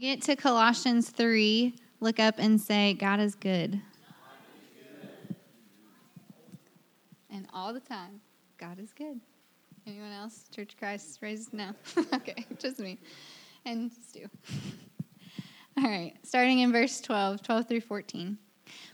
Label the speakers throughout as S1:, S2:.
S1: get to Colossians 3, look up and say, God is good. And all the time, God is good. Anyone else? Church Christ raised? No. okay, just me. And Stu. all right, starting in verse 12, 12 through 14.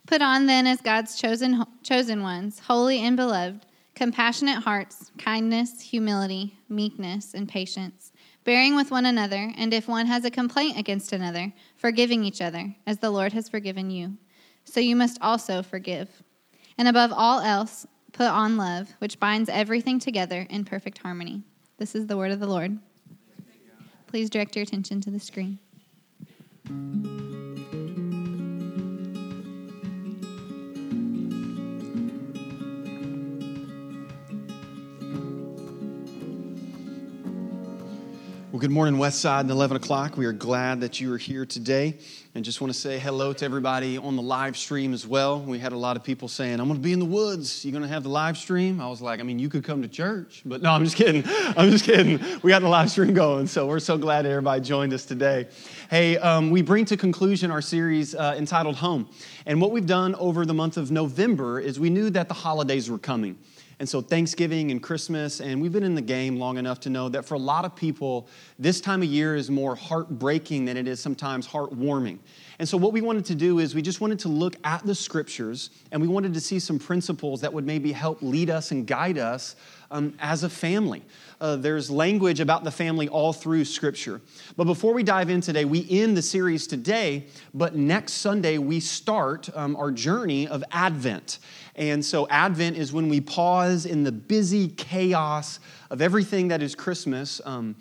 S1: Put on then as God's chosen chosen ones, holy and beloved, compassionate hearts, kindness, humility, meekness, and patience bearing with one another, and if one has a complaint against another, forgiving each other, as the Lord has forgiven you. So you must also forgive. And above all else, put on love, which binds everything together in perfect harmony. This is the word of the Lord. Please direct your attention to the screen.
S2: Well, good morning, West Side, and 11 o'clock. We are glad that you are here today. And just want to say hello to everybody on the live stream as well. We had a lot of people saying, I'm going to be in the woods. You're going to have the live stream? I was like, I mean, you could come to church. But no, I'm just kidding. I'm just kidding. We got the live stream going. So we're so glad everybody joined us today. Hey, um, we bring to conclusion our series uh, entitled Home. And what we've done over the month of November is we knew that the holidays were coming. And so, Thanksgiving and Christmas, and we've been in the game long enough to know that for a lot of people, this time of year is more heartbreaking than it is sometimes heartwarming. And so, what we wanted to do is we just wanted to look at the scriptures and we wanted to see some principles that would maybe help lead us and guide us um, as a family. Uh, there's language about the family all through Scripture. But before we dive in today, we end the series today, but next Sunday we start um, our journey of Advent. And so, Advent is when we pause in the busy chaos of everything that is Christmas. Um,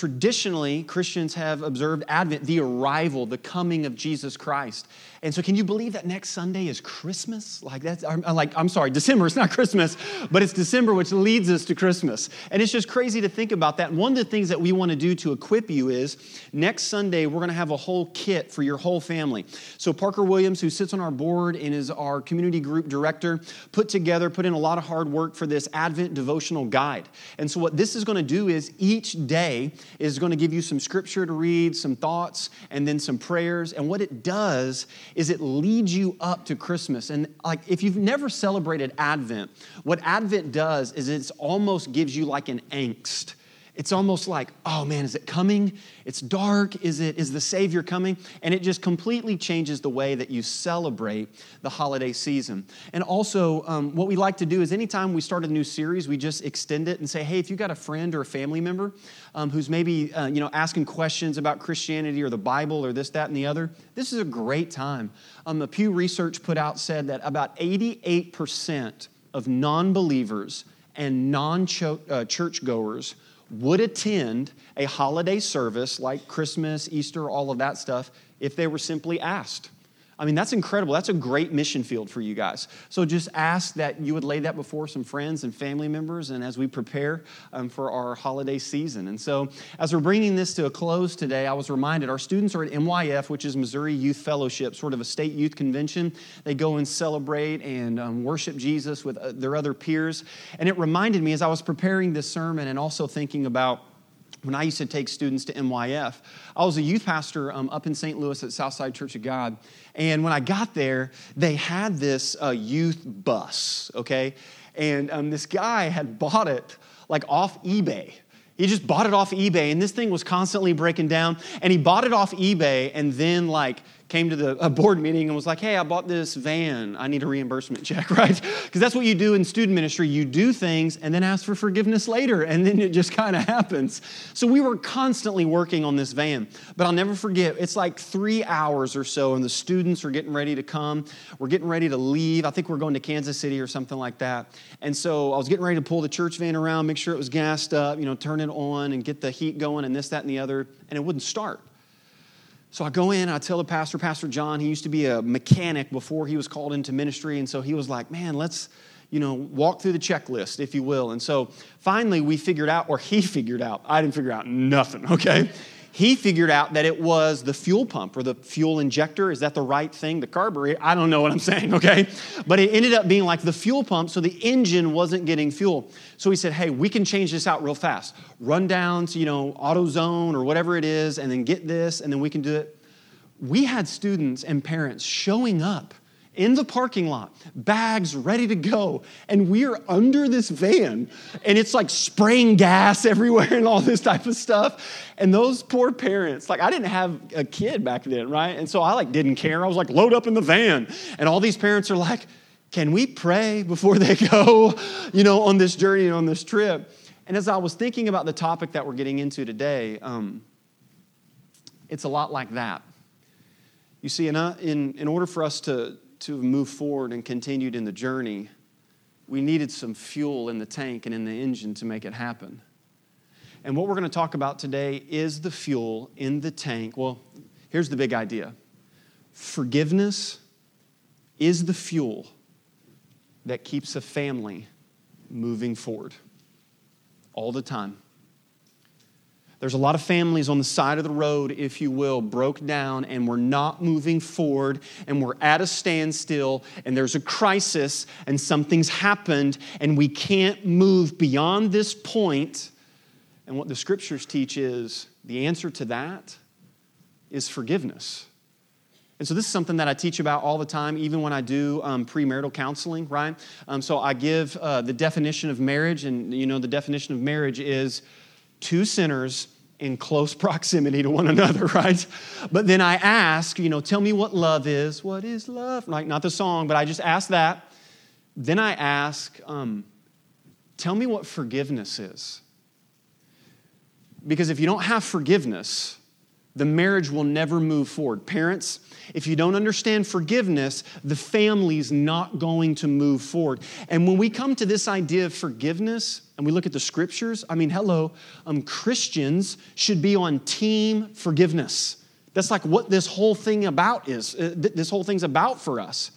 S2: traditionally, Christians have observed Advent, the arrival, the coming of Jesus Christ. And so, can you believe that next Sunday is Christmas? Like that's, I'm, like, I'm sorry, December. It's not Christmas, but it's December, which leads us to Christmas. And it's just crazy to think about that. One of the things that we want to do to equip you is next Sunday we're going to have a whole kit for your whole family. So Parker Williams, who sits on our board and is our community group director, put together, put in a lot of hard work for this Advent devotional guide. And so what this is going to do is each day is going to give you some scripture to read, some thoughts, and then some prayers. And what it does is it leads you up to Christmas. And like if you've never celebrated Advent, what Advent does is it almost gives you like an angst it's almost like, oh man, is it coming? It's dark. Is it is the Savior coming? And it just completely changes the way that you celebrate the holiday season. And also, um, what we like to do is anytime we start a new series, we just extend it and say, hey, if you got a friend or a family member um, who's maybe uh, you know asking questions about Christianity or the Bible or this, that, and the other, this is a great time. Um, the Pew Research put out said that about 88% of non-believers and non-churchgoers uh, would attend a holiday service like Christmas, Easter, all of that stuff if they were simply asked. I mean, that's incredible. That's a great mission field for you guys. So just ask that you would lay that before some friends and family members and as we prepare um, for our holiday season. And so, as we're bringing this to a close today, I was reminded our students are at MYF, which is Missouri Youth Fellowship, sort of a state youth convention. They go and celebrate and um, worship Jesus with uh, their other peers. And it reminded me as I was preparing this sermon and also thinking about when I used to take students to MYF, I was a youth pastor um, up in St. Louis at Southside Church of God. And when I got there, they had this uh, youth bus, okay? And um, this guy had bought it like off eBay. He just bought it off eBay, and this thing was constantly breaking down. And he bought it off eBay, and then like came to the board meeting and was like, hey, I bought this van. I need a reimbursement check, right? Because that's what you do in student ministry. You do things and then ask for forgiveness later, and then it just kind of happens. So we were constantly working on this van. But I'll never forget, it's like three hours or so, and the students are getting ready to come. We're getting ready to leave. I think we're going to Kansas City or something like that. And so I was getting ready to pull the church van around, make sure it was gassed up, you know, turn it on and get the heat going and this, that, and the other, and it wouldn't start. So I go in, I tell the pastor, Pastor John, he used to be a mechanic before he was called into ministry. And so he was like, man, let's, you know, walk through the checklist, if you will. And so finally we figured out, or he figured out, I didn't figure out nothing, okay? He figured out that it was the fuel pump or the fuel injector. Is that the right thing? The carburetor? I don't know what I'm saying, okay? But it ended up being like the fuel pump, so the engine wasn't getting fuel. So he said, hey, we can change this out real fast. Run down to, you know, AutoZone or whatever it is, and then get this, and then we can do it. We had students and parents showing up in the parking lot, bags ready to go. And we are under this van, and it's like spraying gas everywhere and all this type of stuff. And those poor parents, like I didn't have a kid back then, right? And so I like didn't care. I was like, load up in the van. And all these parents are like, can we pray before they go, you know, on this journey and on this trip? And as I was thinking about the topic that we're getting into today, um, it's a lot like that. You see, in, in, in order for us to, to move forward and continued in the journey, we needed some fuel in the tank and in the engine to make it happen. And what we're going to talk about today is the fuel in the tank. Well, here's the big idea forgiveness is the fuel that keeps a family moving forward all the time. There's a lot of families on the side of the road, if you will, broke down, and we're not moving forward, and we're at a standstill, and there's a crisis, and something's happened, and we can't move beyond this point. And what the scriptures teach is the answer to that is forgiveness. And so, this is something that I teach about all the time, even when I do um, premarital counseling, right? Um, so, I give uh, the definition of marriage, and you know, the definition of marriage is two sinners in close proximity to one another, right? But then I ask, you know, tell me what love is. What is love? Like, not the song, but I just ask that. Then I ask, um, tell me what forgiveness is. Because if you don't have forgiveness, the marriage will never move forward. Parents, if you don't understand forgiveness, the family's not going to move forward. And when we come to this idea of forgiveness and we look at the scriptures, I mean, hello, um, Christians should be on team forgiveness. That's like what this whole thing about is. Uh, this whole thing's about for us.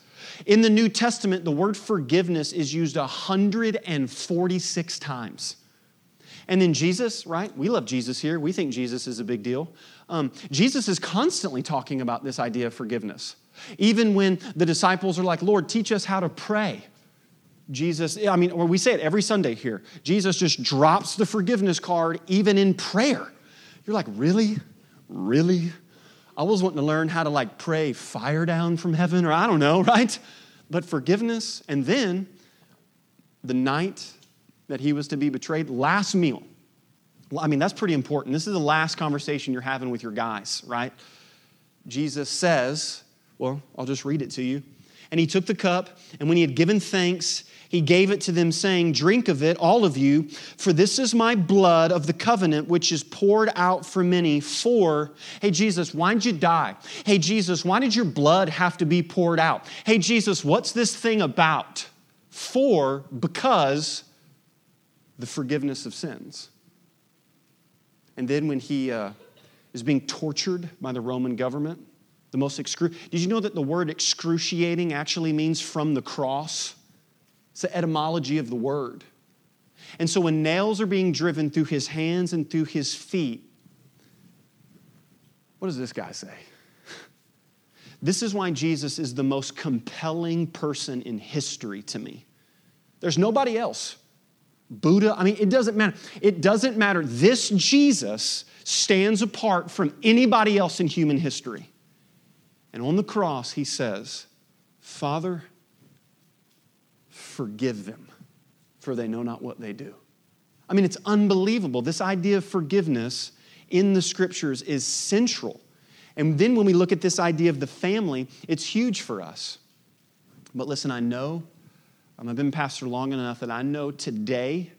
S2: In the New Testament, the word forgiveness is used 146 times. And then Jesus, right? We love Jesus here. We think Jesus is a big deal. Um, Jesus is constantly talking about this idea of forgiveness. Even when the disciples are like, Lord, teach us how to pray. Jesus, I mean, or we say it every Sunday here. Jesus just drops the forgiveness card even in prayer. You're like, really? Really? I was wanting to learn how to like pray fire down from heaven, or I don't know, right? But forgiveness, and then the night that he was to be betrayed, last meal. I mean, that's pretty important. This is the last conversation you're having with your guys, right? Jesus says, well, I'll just read it to you. And he took the cup, and when he had given thanks, he gave it to them, saying, Drink of it, all of you, for this is my blood of the covenant, which is poured out for many. For, hey, Jesus, why did you die? Hey, Jesus, why did your blood have to be poured out? Hey, Jesus, what's this thing about? For, because the forgiveness of sins. And then when he uh, is being tortured by the Roman government, the most excru- did you know that the word excruciating actually means from the cross? It's the etymology of the word. And so when nails are being driven through his hands and through his feet, what does this guy say? This is why Jesus is the most compelling person in history to me. There's nobody else Buddha, I mean, it doesn't matter. It doesn't matter. This Jesus stands apart from anybody else in human history. And on the cross, he says, Father, forgive them, for they know not what they do. I mean, it's unbelievable. This idea of forgiveness in the scriptures is central. And then when we look at this idea of the family, it's huge for us. But listen, I know I've been pastor long enough that I know today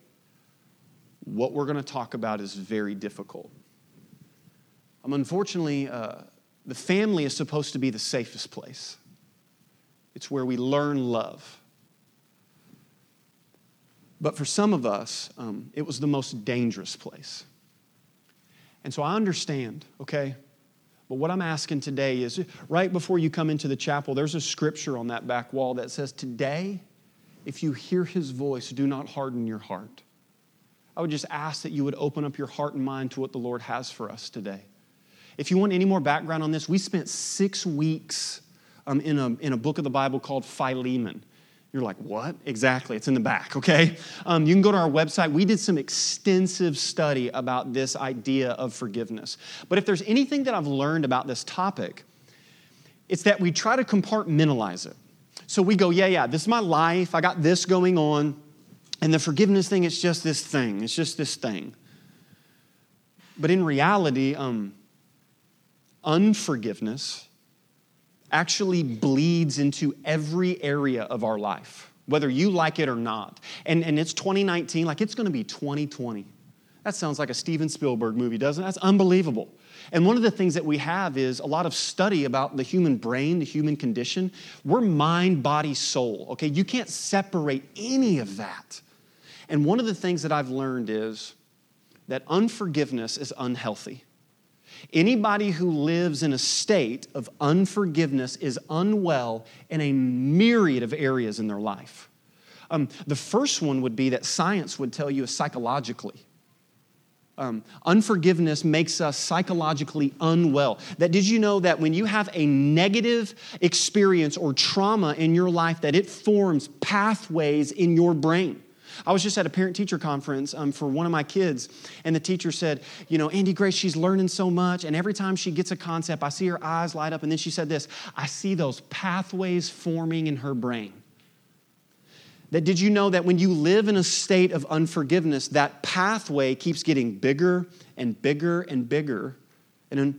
S2: what we're going to talk about is very difficult. Um, unfortunately, uh, the family is supposed to be the safest place, it's where we learn love. But for some of us, um, it was the most dangerous place. And so I understand, okay? But what I'm asking today is right before you come into the chapel, there's a scripture on that back wall that says, Today, if you hear his voice, do not harden your heart. I would just ask that you would open up your heart and mind to what the Lord has for us today. If you want any more background on this, we spent six weeks um, in, a, in a book of the Bible called Philemon. You're like, what? Exactly, it's in the back, okay? Um, you can go to our website. We did some extensive study about this idea of forgiveness. But if there's anything that I've learned about this topic, it's that we try to compartmentalize it. So we go, yeah, yeah, this is my life. I got this going on. And the forgiveness thing, it's just this thing. It's just this thing. But in reality, um, unforgiveness actually bleeds into every area of our life, whether you like it or not. And, and it's 2019, like it's gonna be 2020. That sounds like a Steven Spielberg movie, doesn't it? That's unbelievable. And one of the things that we have is a lot of study about the human brain, the human condition. We're mind, body, soul, okay? You can't separate any of that. And one of the things that I've learned is that unforgiveness is unhealthy. Anybody who lives in a state of unforgiveness is unwell in a myriad of areas in their life. Um, the first one would be that science would tell you psychologically. Um, unforgiveness makes us psychologically unwell. That did you know that when you have a negative experience or trauma in your life, that it forms pathways in your brain. I was just at a parent teacher conference um, for one of my kids, and the teacher said, You know, Andy Grace, she's learning so much, and every time she gets a concept, I see her eyes light up. And then she said this I see those pathways forming in her brain. That did you know that when you live in a state of unforgiveness, that pathway keeps getting bigger and bigger and bigger? And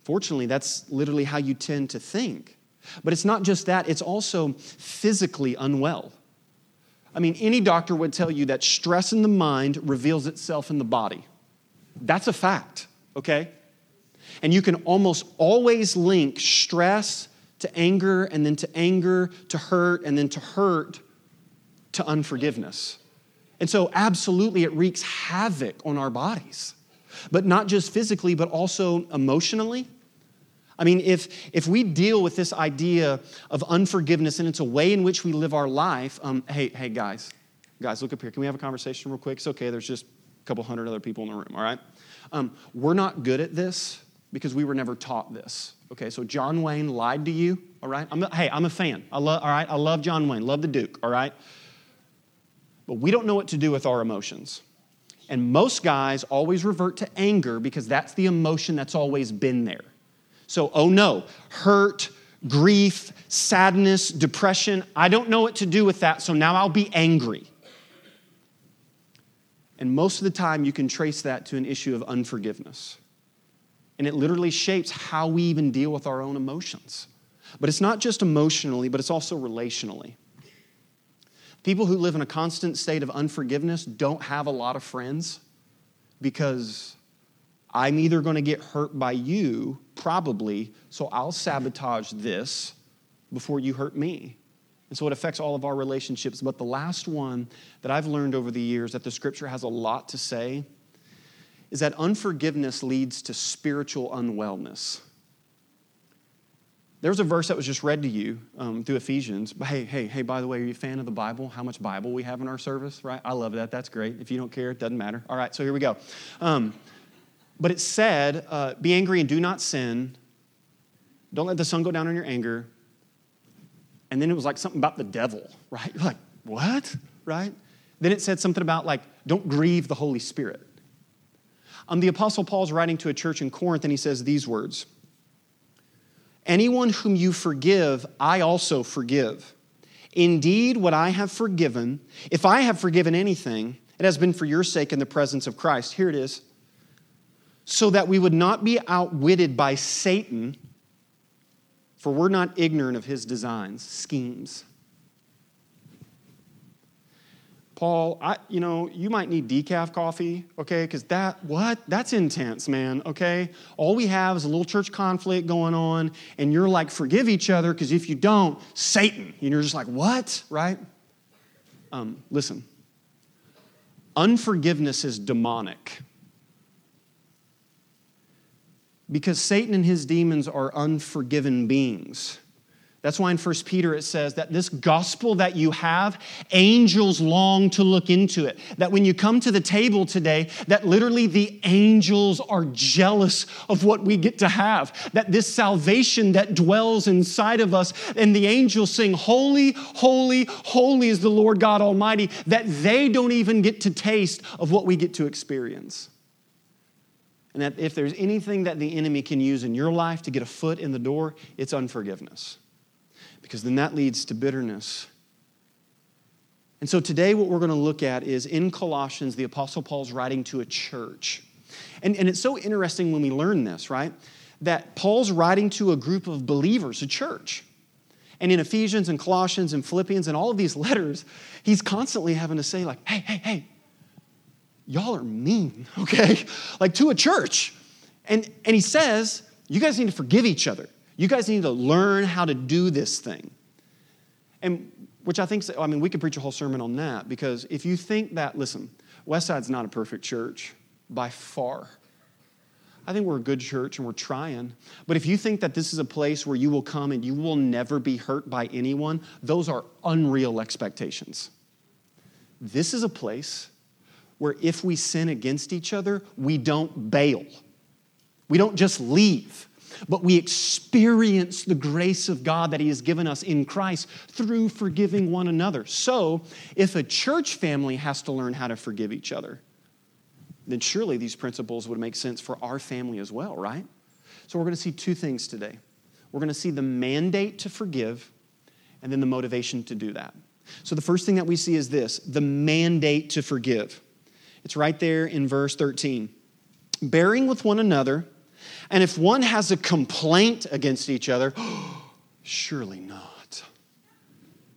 S2: unfortunately, that's literally how you tend to think. But it's not just that, it's also physically unwell. I mean, any doctor would tell you that stress in the mind reveals itself in the body. That's a fact, okay? And you can almost always link stress to anger, and then to anger to hurt, and then to hurt to unforgiveness. And so, absolutely, it wreaks havoc on our bodies, but not just physically, but also emotionally I mean, if, if we deal with this idea of unforgiveness and it's a way in which we live our life, um, hey, hey, guys, guys, look up here. Can we have a conversation real quick? It's okay. There's just a couple hundred other people in the room, all right? Um, we're not good at this because we were never taught this. Okay, so John Wayne lied to you, all right? I'm hey, I'm a fan. I love, all right, I love John Wayne, love the Duke, all right? But we don't know what to do with our emotions. And most guys always revert to anger because that's the emotion that's always been there. So, oh no, hurt, grief, sadness, depression, I don't know what to do with that, so now I'll be angry. And most of the time, you can trace that to an issue of unforgiveness. And it literally shapes how we even deal with our own emotions. But it's not just emotionally, but it's also relationally. People who live in a constant state of unforgiveness don't have a lot of friends because I'm either going to get hurt by you, probably, so I'll sabotage this before you hurt me. And so it affects all of our relationships. But the last one that I've learned over the years that the scripture has a lot to say is that unforgiveness leads to spiritual unwellness. There's a verse that was just read to you um, through Ephesians. Hey, hey, hey, by the way, are you a fan of the Bible? How much Bible we have in our service, right? I love that. That's great. If you don't care, it doesn't matter. All right, so here we go. Um, but it said, uh, Be angry and do not sin. Don't let the sun go down on your anger. And then it was like something about the devil, right? You're like, What? Right? Then it said something about, like, don't grieve the Holy Spirit. Um, the Apostle Paul's writing to a church in Corinth, and he says these words Anyone whom you forgive, I also forgive. Indeed, what I have forgiven, if I have forgiven anything, it has been for your sake in the presence of Christ. Here it is so that we would not be outwitted by Satan, for we're not ignorant of his designs, schemes. Paul, I, you know, you might need decaf coffee, okay? Because that, what? That's intense, man, okay? All we have is a little church conflict going on, and you're like, forgive each other, because if you don't, Satan. And you're just like, what, right? Um, listen, unforgiveness is demonic because Satan and his demons are unforgiven beings. That's why in 1 Peter it says that this gospel that you have, angels long to look into it. That when you come to the table today, that literally the angels are jealous of what we get to have. That this salvation that dwells inside of us, and the angels sing, Holy, holy, holy is the Lord God Almighty, that they don't even get to taste of what we get to experience. And that if there's anything that the enemy can use in your life to get a foot in the door, it's unforgiveness because then that leads to bitterness. And so today, what we're going to look at is in Colossians, the Apostle Paul's writing to a church. And, and it's so interesting when we learn this, right? That Paul's writing to a group of believers, a church. And in Ephesians and Colossians and Philippians and all of these letters, he's constantly having to say, like, hey, hey, hey, y'all are mean, okay? Like to a church. And, and he says, you guys need to forgive each other. You guys need to learn how to do this thing. And which I think, I mean, we could preach a whole sermon on that because if you think that, listen, Westside's not a perfect church by far. I think we're a good church and we're trying. But if you think that this is a place where you will come and you will never be hurt by anyone, those are unreal expectations. This is a place where if we sin against each other, we don't bail. We don't just leave but we experience the grace of God that He has given us in Christ through forgiving one another. So, if a church family has to learn how to forgive each other, then surely these principles would make sense for our family as well, right? So, we're going to see two things today. We're going to see the mandate to forgive and then the motivation to do that. So, the first thing that we see is this the mandate to forgive. It's right there in verse 13. Bearing with one another and if one has a complaint against each other, surely not.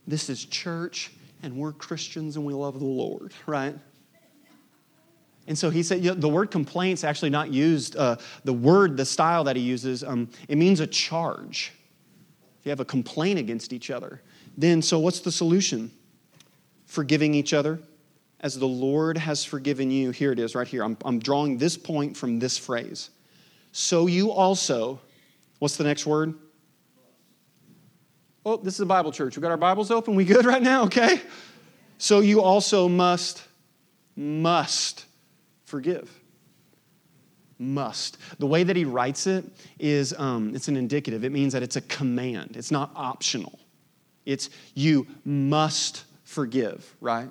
S2: This is church, and we're Christians and we love the Lord, right? And so he said, you know, the word complaint's actually not used. Uh, the word, the style that he uses, um, it means a charge. If you have a complaint against each other, then so what's the solution? Forgiving each other as the Lord has forgiven you. Here it is, right here. I'm, I'm drawing this point from this phrase so you also, what's the next word? Oh, this is a Bible church. We got our Bibles open. We good right now? Okay. So you also must, must forgive. Must. The way that he writes it is um, it's an indicative. It means that it's a command. It's not optional. It's you must forgive, right?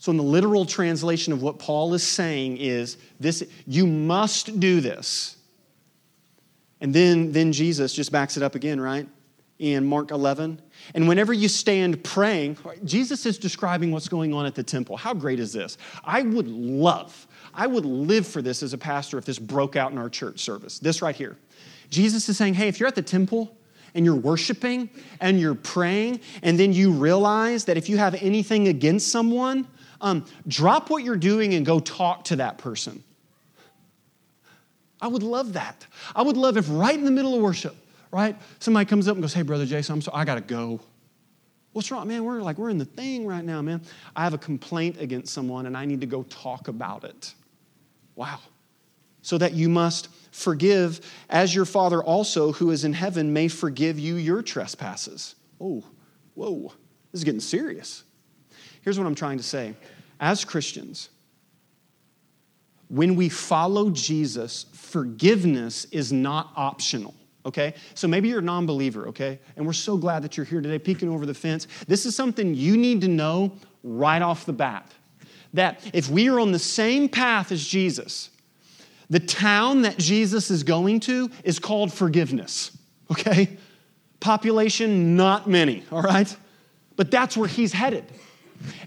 S2: So, in the literal translation of what Paul is saying is this you must do this. And then, then Jesus just backs it up again, right? In Mark 11. And whenever you stand praying, Jesus is describing what's going on at the temple. How great is this? I would love, I would live for this as a pastor if this broke out in our church service. This right here. Jesus is saying, hey, if you're at the temple, and you're worshiping and you're praying, and then you realize that if you have anything against someone, um, drop what you're doing and go talk to that person. I would love that. I would love if right in the middle of worship, right, somebody comes up and goes, Hey, Brother Jason, I'm sorry, I gotta go. What's wrong, man? We're like, we're in the thing right now, man. I have a complaint against someone and I need to go talk about it. Wow. So that you must forgive as your Father also, who is in heaven, may forgive you your trespasses. Oh, whoa, this is getting serious. Here's what I'm trying to say. As Christians, when we follow Jesus, forgiveness is not optional. Okay? So maybe you're a non believer, okay? And we're so glad that you're here today, peeking over the fence. This is something you need to know right off the bat. That if we are on the same path as Jesus, the town that Jesus is going to is called forgiveness, okay? Population, not many, all right? But that's where he's headed.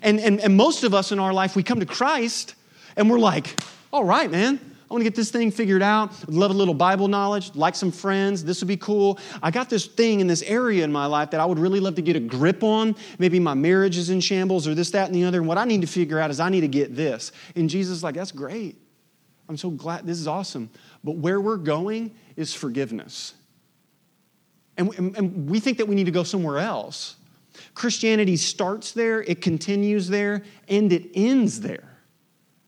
S2: And, and, and most of us in our life, we come to Christ and we're like, all right, man, I want to get this thing figured out. I'd love a little Bible knowledge, like some friends. This would be cool. I got this thing in this area in my life that I would really love to get a grip on. Maybe my marriage is in shambles or this, that, and the other. And what I need to figure out is I need to get this. And Jesus is like, that's great. I'm so glad. This is awesome. But where we're going is forgiveness. And, and, and we think that we need to go somewhere else. Christianity starts there, it continues there, and it ends there.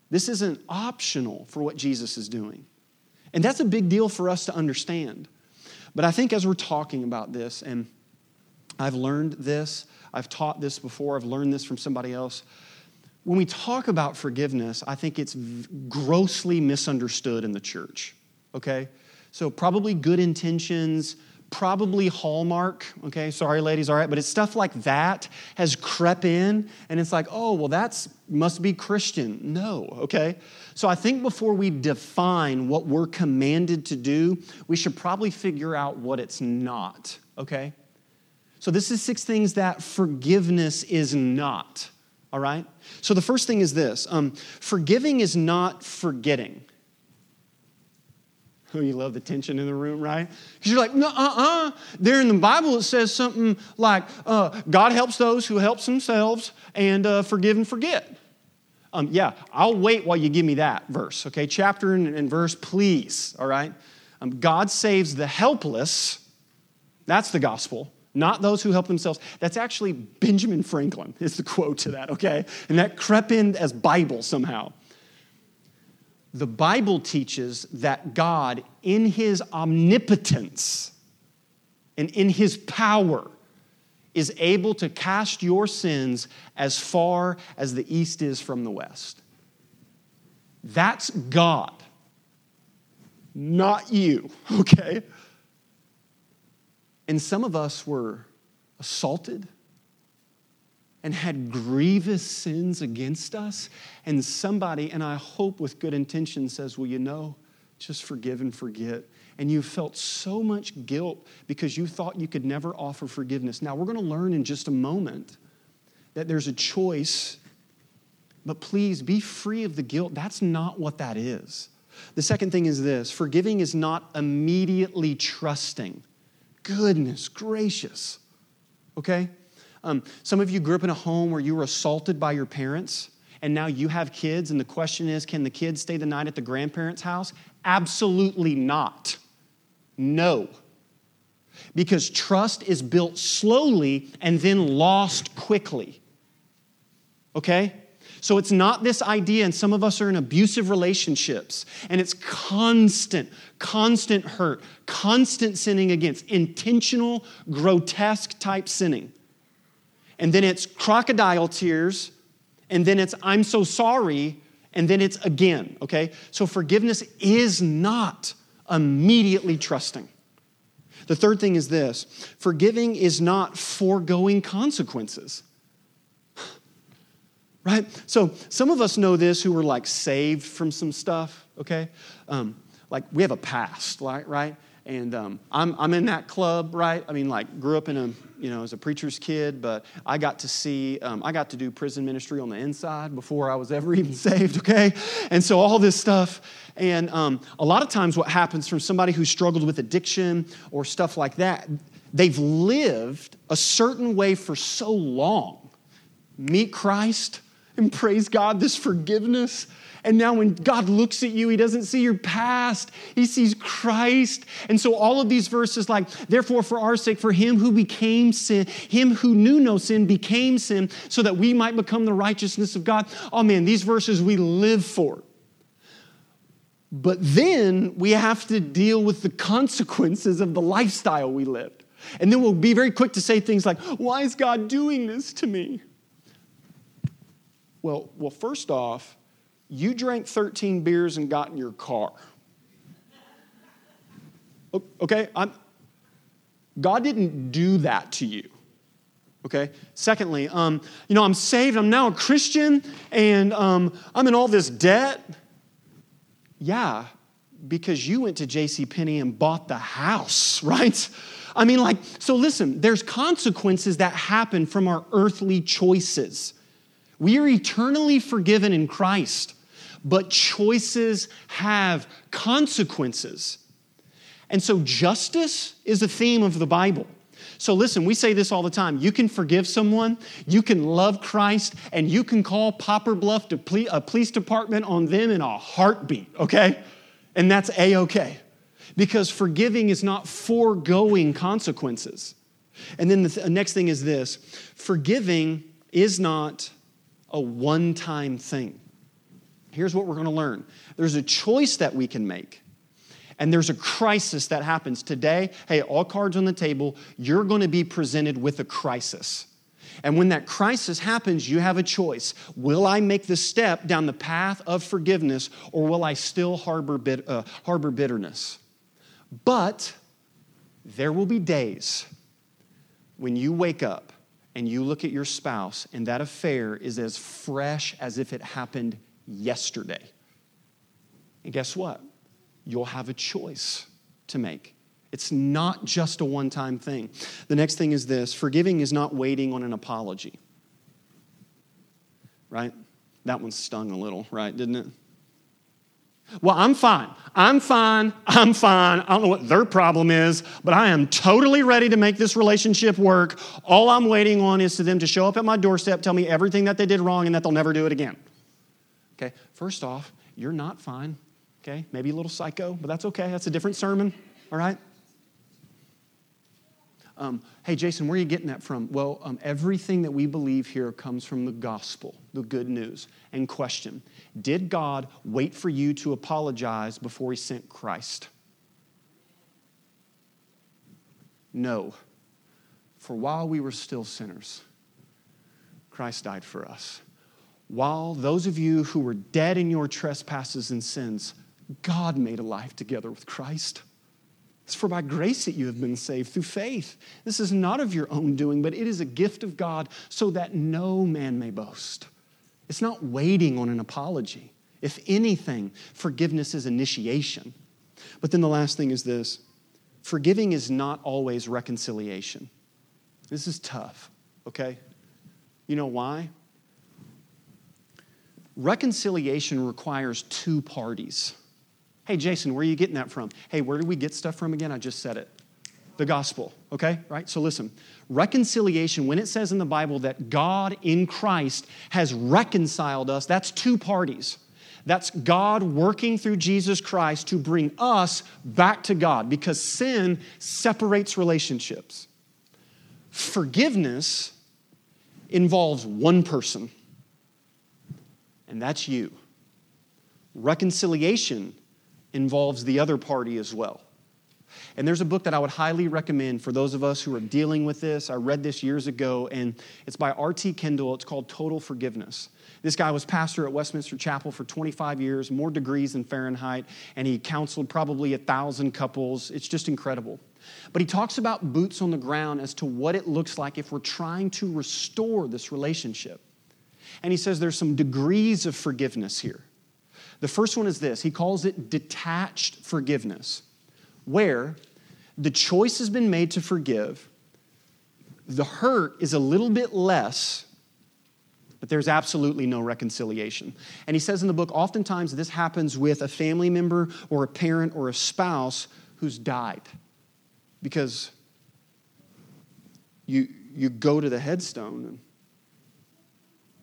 S2: This isn't optional for what Jesus is doing. And that's a big deal for us to understand. But I think as we're talking about this, and I've learned this. I've taught this before. I've learned this from somebody else. When we talk about forgiveness, I think it's grossly misunderstood in the church, okay? So, probably good intentions, probably Hallmark, okay? Sorry, ladies, all right? But it's stuff like that has crept in, and it's like, oh, well, that's must be Christian. No, okay? So, I think before we define what we're commanded to do, we should probably figure out what it's not, okay? So, this is six things that forgiveness is not all right? So the first thing is this um, forgiving is not forgetting. Oh, you love the tension in the room, right? Because you're like, no, uh uh-uh. uh. There in the Bible, it says something like, uh, God helps those who helps themselves and uh, forgive and forget. Um, yeah, I'll wait while you give me that verse, okay? Chapter and, and verse, please, all right? Um, God saves the helpless. That's the gospel not those who help themselves. That's actually Benjamin Franklin, is the quote to that, okay? And that crept in as Bible somehow. The Bible teaches that God, in his omnipotence and in his power, is able to cast your sins as far as the east is from the west. That's God, not you, okay? And some of us were assaulted and had grievous sins against us. And somebody, and I hope with good intention, says, Well, you know, just forgive and forget. And you felt so much guilt because you thought you could never offer forgiveness. Now, we're going to learn in just a moment that there's a choice, but please be free of the guilt. That's not what that is. The second thing is this forgiving is not immediately trusting goodness gracious. Okay? Um, some of you grew up in a home where you were assaulted by your parents, and now you have kids, and the question is can the kids stay the night at the grandparents' house? Absolutely not. No. Because trust is built slowly and then lost quickly. Okay? So it's not this idea, and some of us are in abusive relationships, and it's constant, constant hurt, constant sinning against, intentional, grotesque type sinning. And then it's crocodile tears, and then it's I'm so sorry, and then it's again, okay? So forgiveness is not immediately trusting. The third thing is this forgiving is not foregoing consequences right? So some of us know this who were like saved from some stuff, okay? Um, like we have a past, right? right? And um, I'm, I'm in that club, right? I mean, like grew up in a, you know, as a preacher's kid, but I got to see, um, I got to do prison ministry on the inside before I was ever even saved, okay? And so all this stuff. And um, a lot of times what happens from somebody who struggled with addiction or stuff like that, they've lived a certain way for so long. Meet Christ, and praise God, this forgiveness. And now, when God looks at you, He doesn't see your past, He sees Christ. And so, all of these verses, like, therefore, for our sake, for Him who became sin, Him who knew no sin became sin, so that we might become the righteousness of God. Oh man, these verses we live for. But then we have to deal with the consequences of the lifestyle we lived. And then we'll be very quick to say things like, Why is God doing this to me? Well, well, first off, you drank 13 beers and got in your car. Okay? I'm, God didn't do that to you. Okay? Secondly, um, you know, I'm saved, I'm now a Christian, and um, I'm in all this debt. Yeah, because you went to J.C. Penney and bought the house, right? I mean, like, so listen, there's consequences that happen from our earthly choices. We are eternally forgiven in Christ, but choices have consequences. And so justice is a theme of the Bible. So listen, we say this all the time. You can forgive someone, you can love Christ, and you can call Poplar Bluff to ple- a police department on them in a heartbeat, okay? And that's A okay. Because forgiving is not foregoing consequences. And then the th- next thing is this forgiving is not a one time thing. Here's what we're going to learn there's a choice that we can make. and there's a crisis that happens today, hey, all cards on the table, you're going to be presented with a crisis. And when that crisis happens, you have a choice. Will I make the step down the path of forgiveness or will I still harbor, bit, uh, harbor bitterness? But there will be days when you wake up and you look at your spouse and that affair is as fresh as if it happened yesterday. And guess what? You'll have a choice to make. It's not just a one time thing. The next thing is this forgiving is not waiting on an apology. Right? That one stung a little, right? Didn't it? Well, I'm fine. I'm fine. I'm fine. I don't know what their problem is, but I am totally ready to make this relationship work. All I'm waiting on is for them to show up at my doorstep, tell me everything that they did wrong, and that they'll never do it again. Okay, first off, you're not fine. Okay, maybe a little psycho, but that's okay. That's a different sermon, all right? Um, hey, Jason, where are you getting that from? Well, um, everything that we believe here comes from the gospel, the good news. And question Did God wait for you to apologize before he sent Christ? No. For while we were still sinners, Christ died for us. While those of you who were dead in your trespasses and sins, God made a life together with Christ. It's for by grace that you have been saved through faith. This is not of your own doing, but it is a gift of God so that no man may boast. It's not waiting on an apology. If anything, forgiveness is initiation. But then the last thing is this forgiving is not always reconciliation. This is tough, okay? You know why? Reconciliation requires two parties. Hey, Jason, where are you getting that from? Hey, where do we get stuff from again? I just said it. The gospel, okay? Right? So listen reconciliation, when it says in the Bible that God in Christ has reconciled us, that's two parties. That's God working through Jesus Christ to bring us back to God because sin separates relationships. Forgiveness involves one person, and that's you. Reconciliation involves the other party as well. And there's a book that I would highly recommend for those of us who are dealing with this. I read this years ago, and it's by R.T. Kendall. It's called Total Forgiveness. This guy was pastor at Westminster Chapel for 25 years, more degrees than Fahrenheit, and he counseled probably a thousand couples. It's just incredible. But he talks about boots on the ground as to what it looks like if we're trying to restore this relationship. And he says there's some degrees of forgiveness here. The first one is this he calls it detached forgiveness, where the choice has been made to forgive, the hurt is a little bit less, but there's absolutely no reconciliation. And he says in the book, oftentimes this happens with a family member or a parent or a spouse who's died because you, you go to the headstone and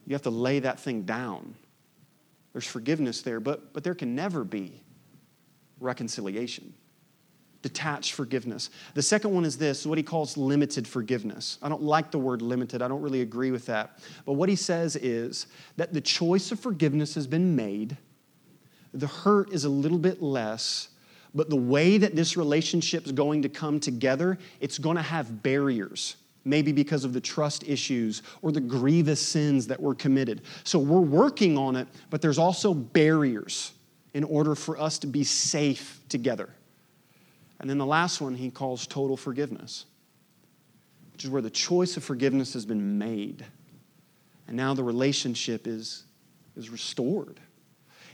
S2: you have to lay that thing down there's forgiveness there, but, but there can never be reconciliation. Detached forgiveness. The second one is this what he calls limited forgiveness. I don't like the word limited, I don't really agree with that. But what he says is that the choice of forgiveness has been made, the hurt is a little bit less, but the way that this relationship is going to come together, it's going to have barriers maybe because of the trust issues or the grievous sins that were committed. So we're working on it, but there's also barriers in order for us to be safe together. And then the last one he calls total forgiveness, which is where the choice of forgiveness has been made. And now the relationship is, is restored.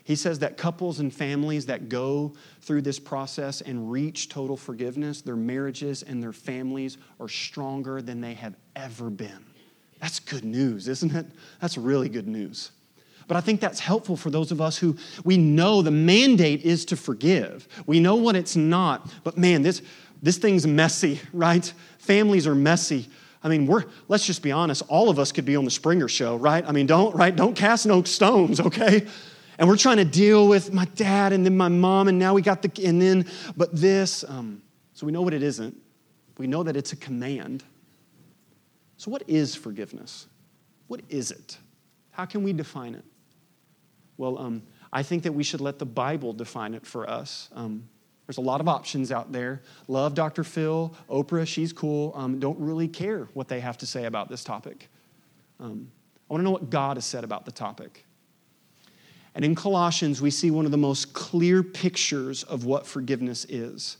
S2: He says that couples and families that go through this process and reach total forgiveness, their marriages and their families are stronger than they have ever been. That's good news, isn't it? That's really good news. But I think that's helpful for those of us who we know the mandate is to forgive. We know what it's not, but man, this, this thing's messy, right? Families are messy. I mean, we're let's just be honest, all of us could be on the Springer show, right? I mean, don't right, don't cast no stones, okay? And we're trying to deal with my dad and then my mom, and now we got the, and then, but this. Um, so we know what it isn't. We know that it's a command. So, what is forgiveness? What is it? How can we define it? Well, um, I think that we should let the Bible define it for us. Um, There's a lot of options out there. Love Dr. Phil, Oprah, she's cool. Um, don't really care what they have to say about this topic. Um, I want to know what God has said about the topic. And in Colossians, we see one of the most clear pictures of what forgiveness is.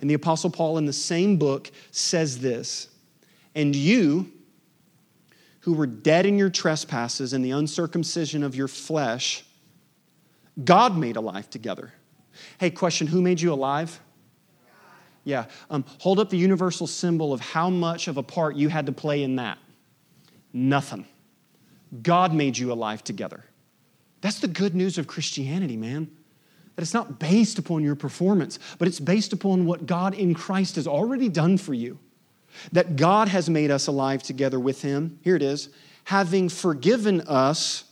S2: And the Apostle Paul, in the same book, says this And you, who were dead in your trespasses and the uncircumcision of your flesh, God made alive together Hey, question who made you alive? Yeah. Um, hold up the universal symbol of how much of a part you had to play in that. Nothing. God made you alive together. That's the good news of Christianity, man. That it's not based upon your performance, but it's based upon what God in Christ has already done for you. That God has made us alive together with Him. Here it is having forgiven us.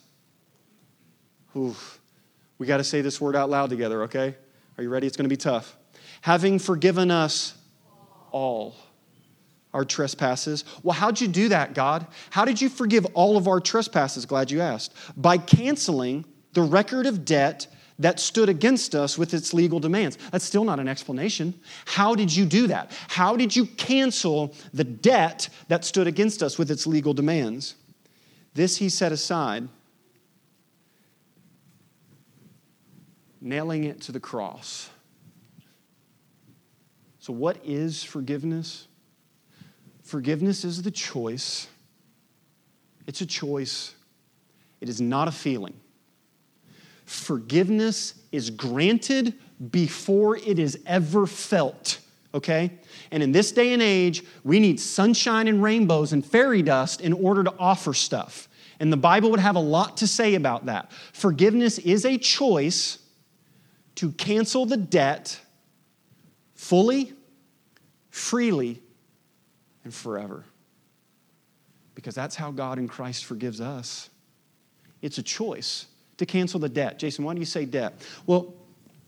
S2: Oof we got to say this word out loud together, okay? Are you ready? It's going to be tough. Having forgiven us all our trespasses. Well, how'd you do that, God? How did you forgive all of our trespasses? Glad you asked. By canceling the record of debt that stood against us with its legal demands. That's still not an explanation. How did you do that? How did you cancel the debt that stood against us with its legal demands? This he set aside nailing it to the cross. So, what is forgiveness? Forgiveness is the choice. It's a choice, it is not a feeling. Forgiveness is granted before it is ever felt, okay? And in this day and age, we need sunshine and rainbows and fairy dust in order to offer stuff. And the Bible would have a lot to say about that. Forgiveness is a choice to cancel the debt fully, freely, and forever. Because that's how God in Christ forgives us. It's a choice to cancel the debt. Jason, why do you say debt? Well,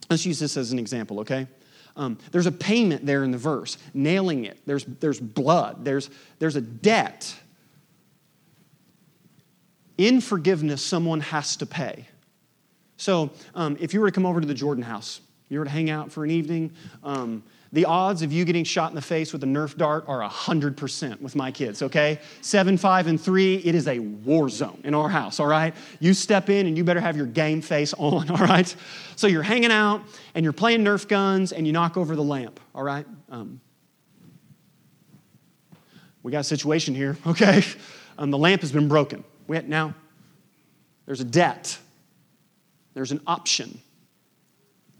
S2: let's use this as an example, okay? Um, there's a payment there in the verse, nailing it. There's, there's blood, there's, there's a debt. In forgiveness, someone has to pay. So um, if you were to come over to the Jordan house, you were to hang out for an evening, um, the odds of you getting shot in the face with a Nerf dart are 100% with my kids, okay? Seven, five, and three, it is a war zone in our house, all right? You step in and you better have your game face on, all right? So you're hanging out and you're playing Nerf guns and you knock over the lamp, all right? Um, we got a situation here, okay? Um, the lamp has been broken. We, had, now, there's a debt there's an option.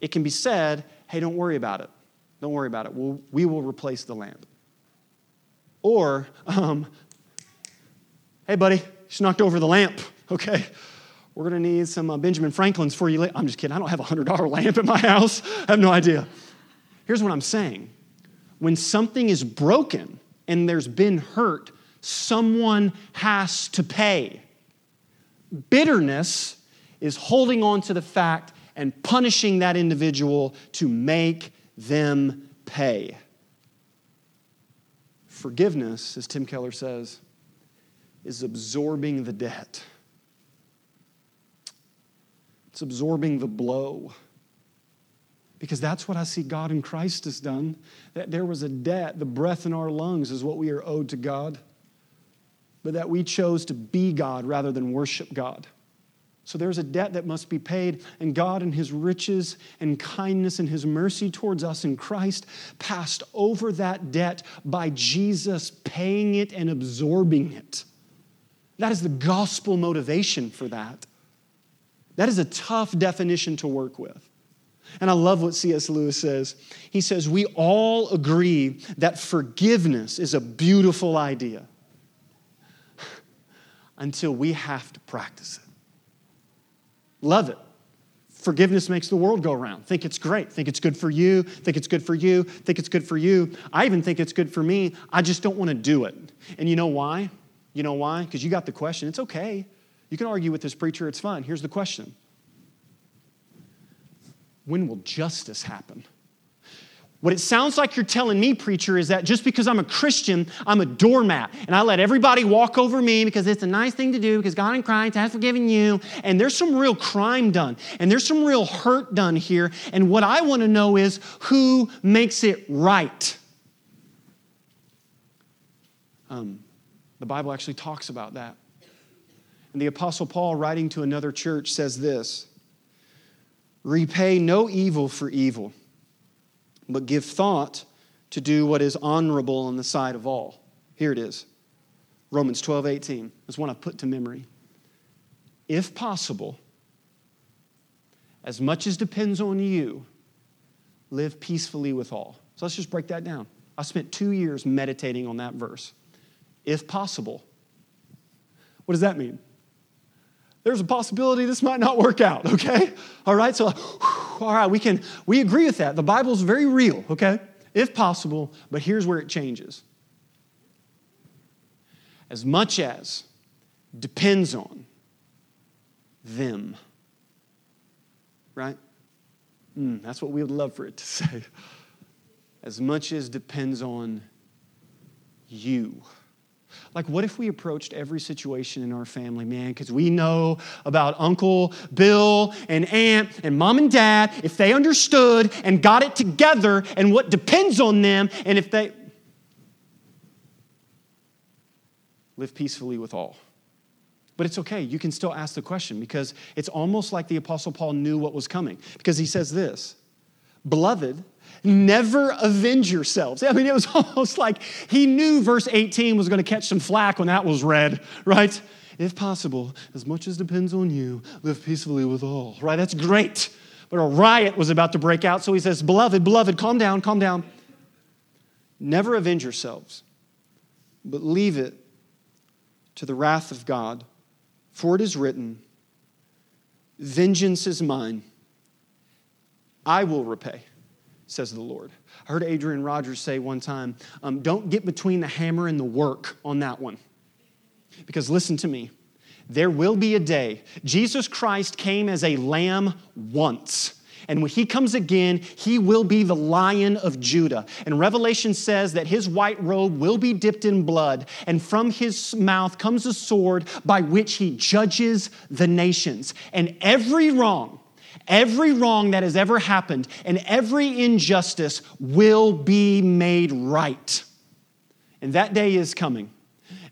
S2: It can be said, hey, don't worry about it. Don't worry about it. We'll, we will replace the lamp. Or, um, hey, buddy, just knocked over the lamp, okay? We're gonna need some uh, Benjamin Franklin's for you. I'm just kidding. I don't have a $100 lamp in my house. I have no idea. Here's what I'm saying when something is broken and there's been hurt, someone has to pay. Bitterness is holding on to the fact and punishing that individual to make them pay. Forgiveness, as Tim Keller says, is absorbing the debt. It's absorbing the blow. Because that's what I see God in Christ has done. That there was a debt, the breath in our lungs is what we are owed to God, but that we chose to be God rather than worship God. So there's a debt that must be paid, and God, in His riches and kindness and His mercy towards us in Christ, passed over that debt by Jesus paying it and absorbing it. That is the gospel motivation for that. That is a tough definition to work with. And I love what C.S. Lewis says. He says, We all agree that forgiveness is a beautiful idea until we have to practice it. Love it. Forgiveness makes the world go around. Think it's great. Think it's good for you. Think it's good for you. Think it's good for you. I even think it's good for me. I just don't want to do it. And you know why? You know why? Because you got the question. It's okay. You can argue with this preacher. It's fine. Here's the question When will justice happen? What it sounds like you're telling me, preacher, is that just because I'm a Christian, I'm a doormat and I let everybody walk over me because it's a nice thing to do because God in Christ has forgiven you. And there's some real crime done and there's some real hurt done here. And what I want to know is who makes it right? Um, the Bible actually talks about that. And the Apostle Paul, writing to another church, says this Repay no evil for evil but give thought to do what is honorable in the sight of all. Here it is Romans 12, 18. That's one I've put to memory. If possible, as much as depends on you, live peacefully with all. So let's just break that down. I spent two years meditating on that verse. If possible. What does that mean? There's a possibility this might not work out, okay? All right, so all right, we can we agree with that. The Bible's very real, okay? If possible, but here's where it changes. As much as depends on them. Right? Mm, that's what we would love for it to say. As much as depends on you. Like, what if we approached every situation in our family, man? Because we know about Uncle Bill and Aunt and Mom and Dad, if they understood and got it together and what depends on them, and if they live peacefully with all. But it's okay. You can still ask the question because it's almost like the Apostle Paul knew what was coming. Because he says this Beloved, Never avenge yourselves. I mean, it was almost like he knew verse 18 was going to catch some flack when that was read, right? If possible, as much as depends on you, live peacefully with all, right? That's great. But a riot was about to break out, so he says, Beloved, beloved, calm down, calm down. Never avenge yourselves, but leave it to the wrath of God. For it is written, Vengeance is mine, I will repay says the Lord. I heard Adrian Rogers say one time um, don't get between the hammer and the work on that one. Because listen to me, there will be a day. Jesus Christ came as a lamb once. And when he comes again, he will be the lion of Judah. And Revelation says that his white robe will be dipped in blood, and from his mouth comes a sword by which he judges the nations. And every wrong Every wrong that has ever happened and every injustice will be made right. And that day is coming.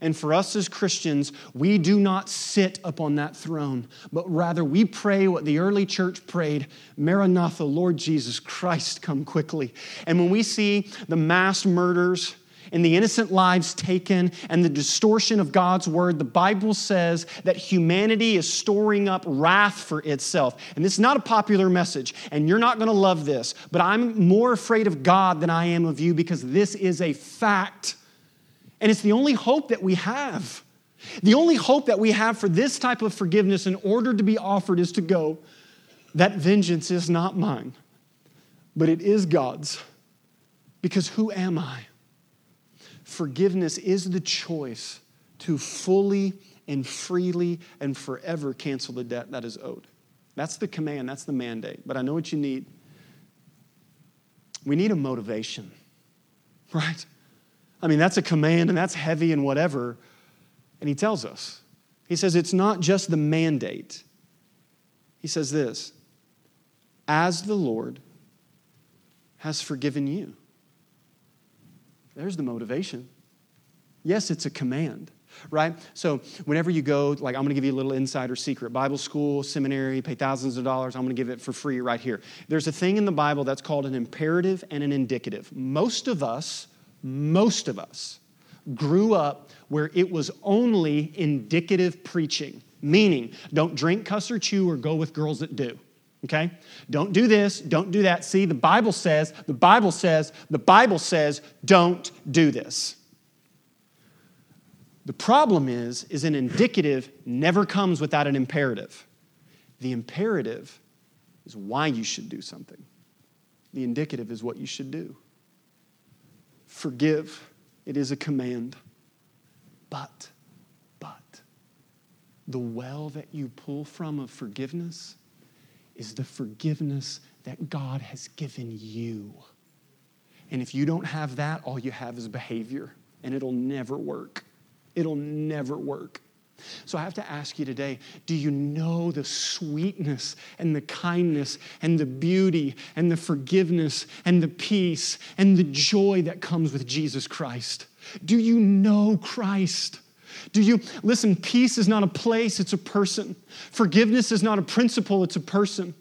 S2: And for us as Christians, we do not sit upon that throne, but rather we pray what the early church prayed Maranatha, Lord Jesus Christ, come quickly. And when we see the mass murders, and the innocent lives taken and the distortion of God's word, the Bible says that humanity is storing up wrath for itself. And this is not a popular message, and you're not going to love this, but I'm more afraid of God than I am of you because this is a fact. And it's the only hope that we have. The only hope that we have for this type of forgiveness in order to be offered is to go, that vengeance is not mine, but it is God's. Because who am I? Forgiveness is the choice to fully and freely and forever cancel the debt that is owed. That's the command, that's the mandate. But I know what you need. We need a motivation, right? I mean, that's a command and that's heavy and whatever. And he tells us, he says, it's not just the mandate. He says this as the Lord has forgiven you. There's the motivation. Yes, it's a command, right? So whenever you go, like I'm going to give you a little insider secret Bible school, seminary, pay thousands of dollars, I'm going to give it for free right here. There's a thing in the Bible that's called an imperative and an indicative. Most of us, most of us, grew up where it was only indicative preaching, meaning don't drink, cuss, or chew, or go with girls that do. Okay? Don't do this, don't do that. See, the Bible says, the Bible says, the Bible says, don't do this. The problem is, is an indicative never comes without an imperative. The imperative is why you should do something. The indicative is what you should do. Forgive. It is a command. But, but, the well that you pull from of forgiveness is the forgiveness that God has given you. And if you don't have that, all you have is behavior, and it'll never work. It'll never work. So I have to ask you today do you know the sweetness and the kindness and the beauty and the forgiveness and the peace and the joy that comes with Jesus Christ? Do you know Christ? Do you listen? Peace is not a place, it's a person. Forgiveness is not a principle, it's a person.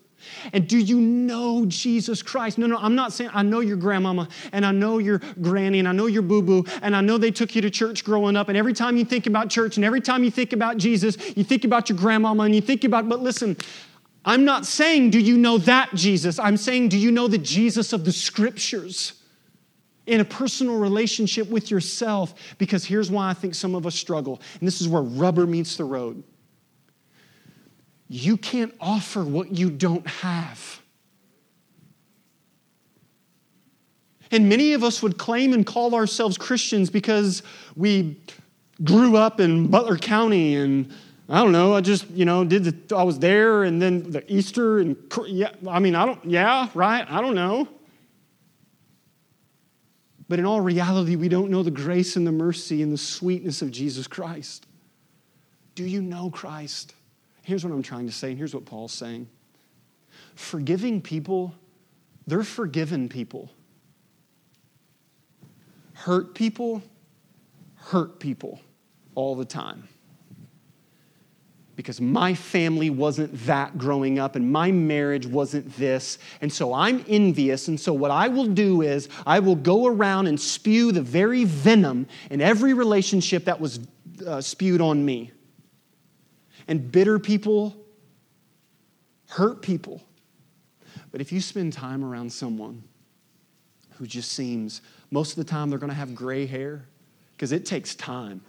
S2: And do you know Jesus Christ? No, no, I'm not saying I know your grandmama and I know your granny and I know your boo boo and I know they took you to church growing up. And every time you think about church and every time you think about Jesus, you think about your grandmama and you think about, but listen, I'm not saying, do you know that Jesus? I'm saying, do you know the Jesus of the scriptures? In a personal relationship with yourself because here's why I think some of us struggle. And this is where rubber meets the road. You can't offer what you don't have. And many of us would claim and call ourselves Christians because we grew up in Butler County and I don't know, I just, you know, did the, I was there and then the Easter and, yeah, I mean, I don't, yeah, right, I don't know. But in all reality, we don't know the grace and the mercy and the sweetness of Jesus Christ. Do you know Christ? Here's what I'm trying to say, and here's what Paul's saying forgiving people, they're forgiven people. Hurt people, hurt people all the time because my family wasn't that growing up and my marriage wasn't this. And so I'm envious. And so what I will do is I will go around and spew the very venom in every relationship that was uh, spewed on me. And bitter people hurt people. But if you spend time around someone who just seems, most of the time they're going to have gray hair, because it takes time.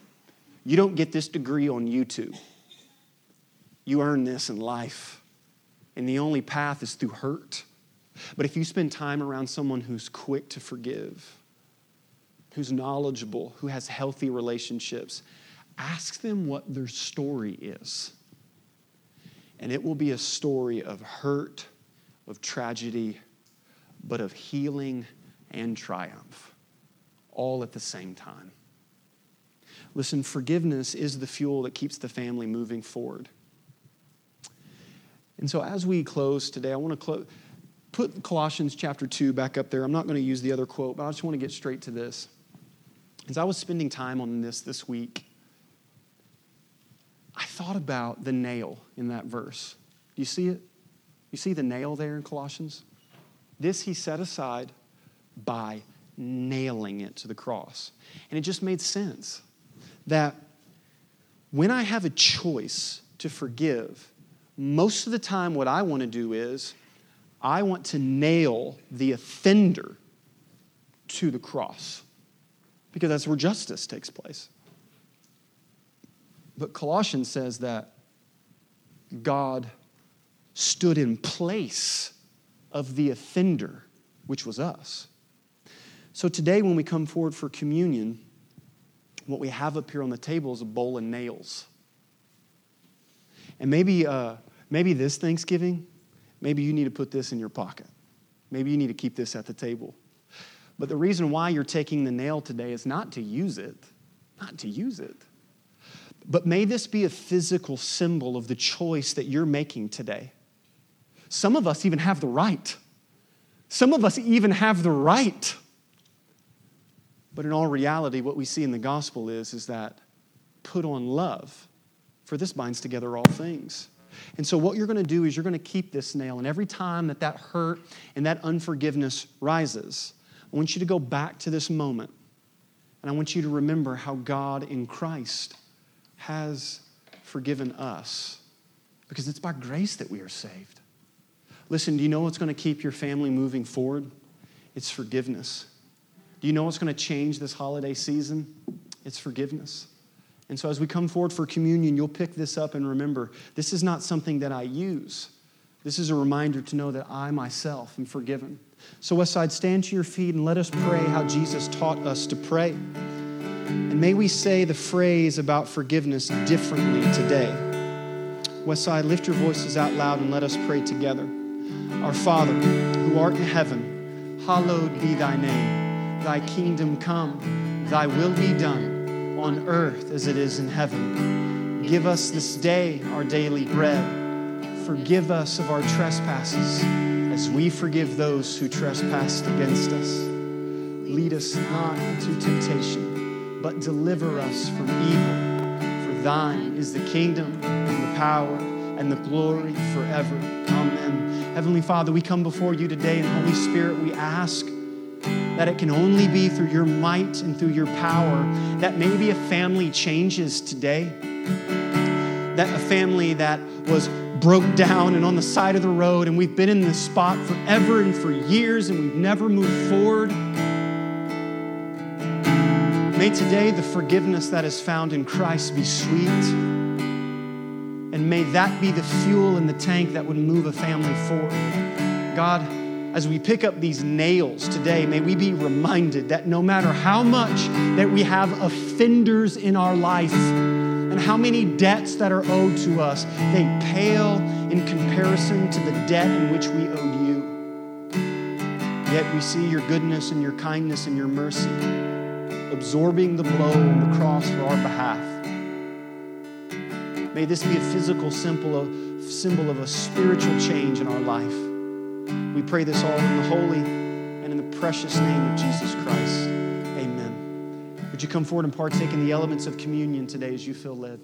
S2: You don't get this degree on YouTube. You earn this in life. And the only path is through hurt. But if you spend time around someone who's quick to forgive, who's knowledgeable, who has healthy relationships, ask them what their story is. And it will be a story of hurt, of tragedy, but of healing and triumph, all at the same time. Listen, forgiveness is the fuel that keeps the family moving forward. And so as we close today, I want to close, put Colossians chapter 2 back up there. I'm not going to use the other quote, but I just want to get straight to this. As I was spending time on this this week, I thought about the nail in that verse. Do you see it? You see the nail there in Colossians? This he set aside by nailing it to the cross. And it just made sense that when I have a choice to forgive, most of the time, what I want to do is I want to nail the offender to the cross because that's where justice takes place. But Colossians says that God stood in place of the offender, which was us. So today, when we come forward for communion, what we have up here on the table is a bowl of nails. And maybe uh, Maybe this Thanksgiving, maybe you need to put this in your pocket. Maybe you need to keep this at the table. But the reason why you're taking the nail today is not to use it, not to use it. But may this be a physical symbol of the choice that you're making today. Some of us even have the right. Some of us even have the right. But in all reality, what we see in the gospel is, is that put on love, for this binds together all things. And so, what you're going to do is you're going to keep this nail. And every time that that hurt and that unforgiveness rises, I want you to go back to this moment. And I want you to remember how God in Christ has forgiven us because it's by grace that we are saved. Listen, do you know what's going to keep your family moving forward? It's forgiveness. Do you know what's going to change this holiday season? It's forgiveness. And so as we come forward for communion, you'll pick this up and remember this is not something that I use. This is a reminder to know that I myself am forgiven. So, Westside, stand to your feet and let us pray how Jesus taught us to pray. And may we say the phrase about forgiveness differently today. Westside, lift your voices out loud and let us pray together. Our Father, who art in heaven, hallowed be thy name. Thy kingdom come, Thy will be done on earth as it is in heaven. Give us this day our daily bread. Forgive us of our trespasses as we forgive those who trespass against us. Lead us not into temptation, but deliver us from evil. For thine is the kingdom and the power and the glory forever. Amen. Heavenly Father, we come before you today, and Holy Spirit, we ask that it can only be through your might and through your power that maybe a family changes today. That a family that was broke down and on the side of the road, and we've been in this spot forever and for years, and we've never moved forward. May today the forgiveness that is found in Christ be sweet. And may that be the fuel in the tank that would move a family forward. God, as we pick up these nails today, may we be reminded that no matter how much that we have offenders in our life and how many debts that are owed to us, they pale in comparison to the debt in which we owed you. Yet we see your goodness and your kindness and your mercy absorbing the blow on the cross for our behalf. May this be a physical symbol of, symbol of a spiritual change in our life. We pray this all in the holy and in the precious name of Jesus Christ. Amen. Would you come forward and partake in the elements of communion today as you feel led?